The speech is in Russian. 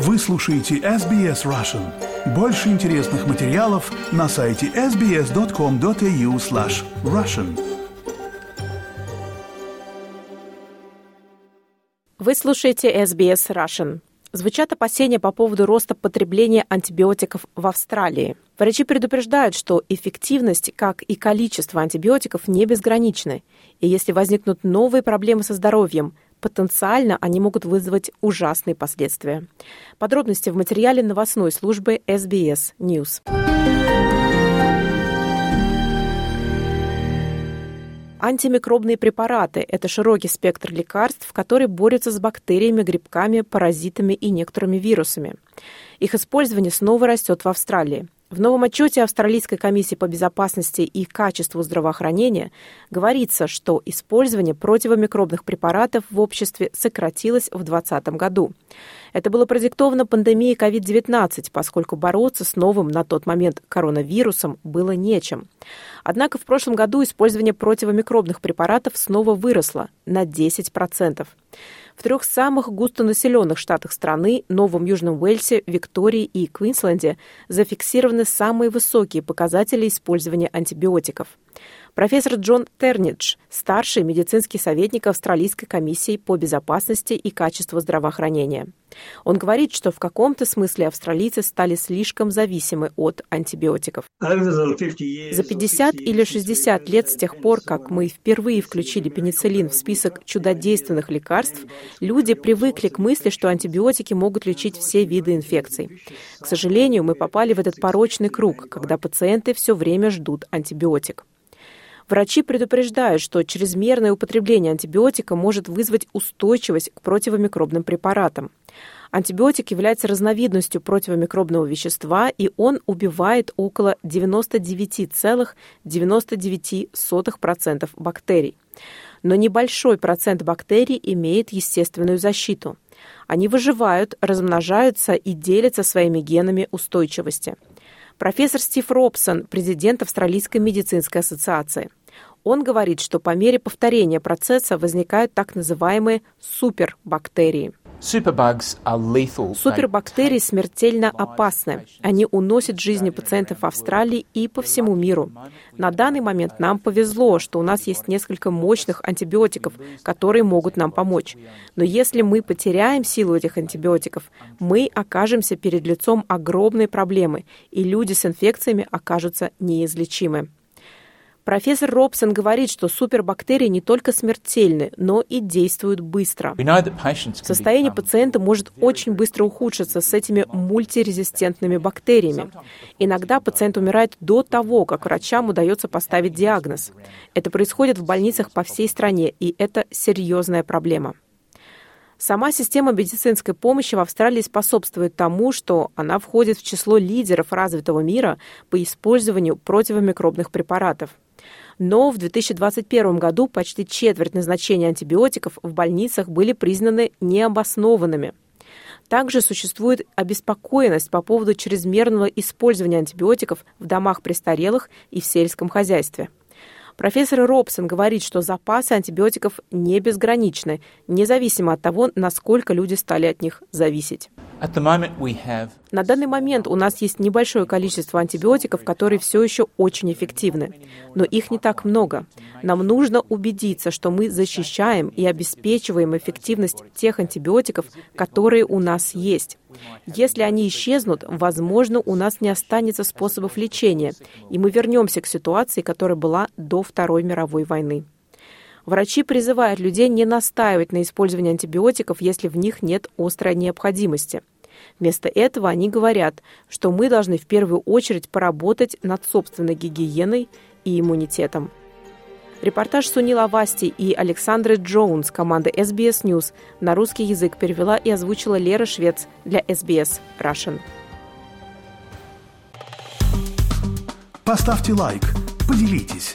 Вы слушаете SBS Russian. Больше интересных материалов на сайте sbs.com.au slash russian. Вы слушаете SBS Russian. Звучат опасения по поводу роста потребления антибиотиков в Австралии. Врачи предупреждают, что эффективность, как и количество антибиотиков не безграничны. И если возникнут новые проблемы со здоровьем – потенциально они могут вызвать ужасные последствия. Подробности в материале новостной службы SBS News. Антимикробные препараты – это широкий спектр лекарств, которые борются с бактериями, грибками, паразитами и некоторыми вирусами. Их использование снова растет в Австралии. В новом отчете Австралийской комиссии по безопасности и качеству здравоохранения говорится, что использование противомикробных препаратов в обществе сократилось в 2020 году. Это было продиктовано пандемией COVID-19, поскольку бороться с новым на тот момент коронавирусом было нечем. Однако в прошлом году использование противомикробных препаратов снова выросло на 10%. В трех самых густонаселенных штатах страны, Новом Южном Уэльсе, Виктории и Квинсленде, зафиксированы самые высокие показатели использования антибиотиков. Профессор Джон Тернидж, старший медицинский советник Австралийской комиссии по безопасности и качеству здравоохранения. Он говорит, что в каком-то смысле австралийцы стали слишком зависимы от антибиотиков. За 50 или 60 лет с тех пор, как мы впервые включили пенициллин в список чудодейственных лекарств, люди привыкли к мысли, что антибиотики могут лечить все виды инфекций. К сожалению, мы попали в этот порочный круг, когда пациенты все время ждут антибиотик. Врачи предупреждают, что чрезмерное употребление антибиотика может вызвать устойчивость к противомикробным препаратам. Антибиотик является разновидностью противомикробного вещества, и он убивает около 99,99% бактерий. Но небольшой процент бактерий имеет естественную защиту. Они выживают, размножаются и делятся своими генами устойчивости. Профессор Стив Робсон, президент Австралийской медицинской ассоциации. Он говорит, что по мере повторения процесса возникают так называемые супербактерии. Супербактерии смертельно опасны. Они уносят жизни пациентов Австралии и по всему миру. На данный момент нам повезло, что у нас есть несколько мощных антибиотиков, которые могут нам помочь. Но если мы потеряем силу этих антибиотиков, мы окажемся перед лицом огромной проблемы, и люди с инфекциями окажутся неизлечимы. Профессор Робсон говорит, что супербактерии не только смертельны, но и действуют быстро. Состояние пациента может очень быстро ухудшиться с этими мультирезистентными бактериями. Иногда пациент умирает до того, как врачам удается поставить диагноз. Это происходит в больницах по всей стране, и это серьезная проблема. Сама система медицинской помощи в Австралии способствует тому, что она входит в число лидеров развитого мира по использованию противомикробных препаратов. Но в 2021 году почти четверть назначений антибиотиков в больницах были признаны необоснованными. Также существует обеспокоенность по поводу чрезмерного использования антибиотиков в домах престарелых и в сельском хозяйстве. Профессор Робсон говорит, что запасы антибиотиков не безграничны, независимо от того, насколько люди стали от них зависеть. На данный момент у нас есть небольшое количество антибиотиков, которые все еще очень эффективны, но их не так много. Нам нужно убедиться, что мы защищаем и обеспечиваем эффективность тех антибиотиков, которые у нас есть. Если они исчезнут, возможно, у нас не останется способов лечения, и мы вернемся к ситуации, которая была до Второй мировой войны. Врачи призывают людей не настаивать на использовании антибиотиков, если в них нет острой необходимости. Вместо этого они говорят, что мы должны в первую очередь поработать над собственной гигиеной и иммунитетом. Репортаж Сунила Васти и Александры Джоунс команды SBS News на русский язык перевела и озвучила Лера Швец для SBS Russian. Поставьте лайк, поделитесь,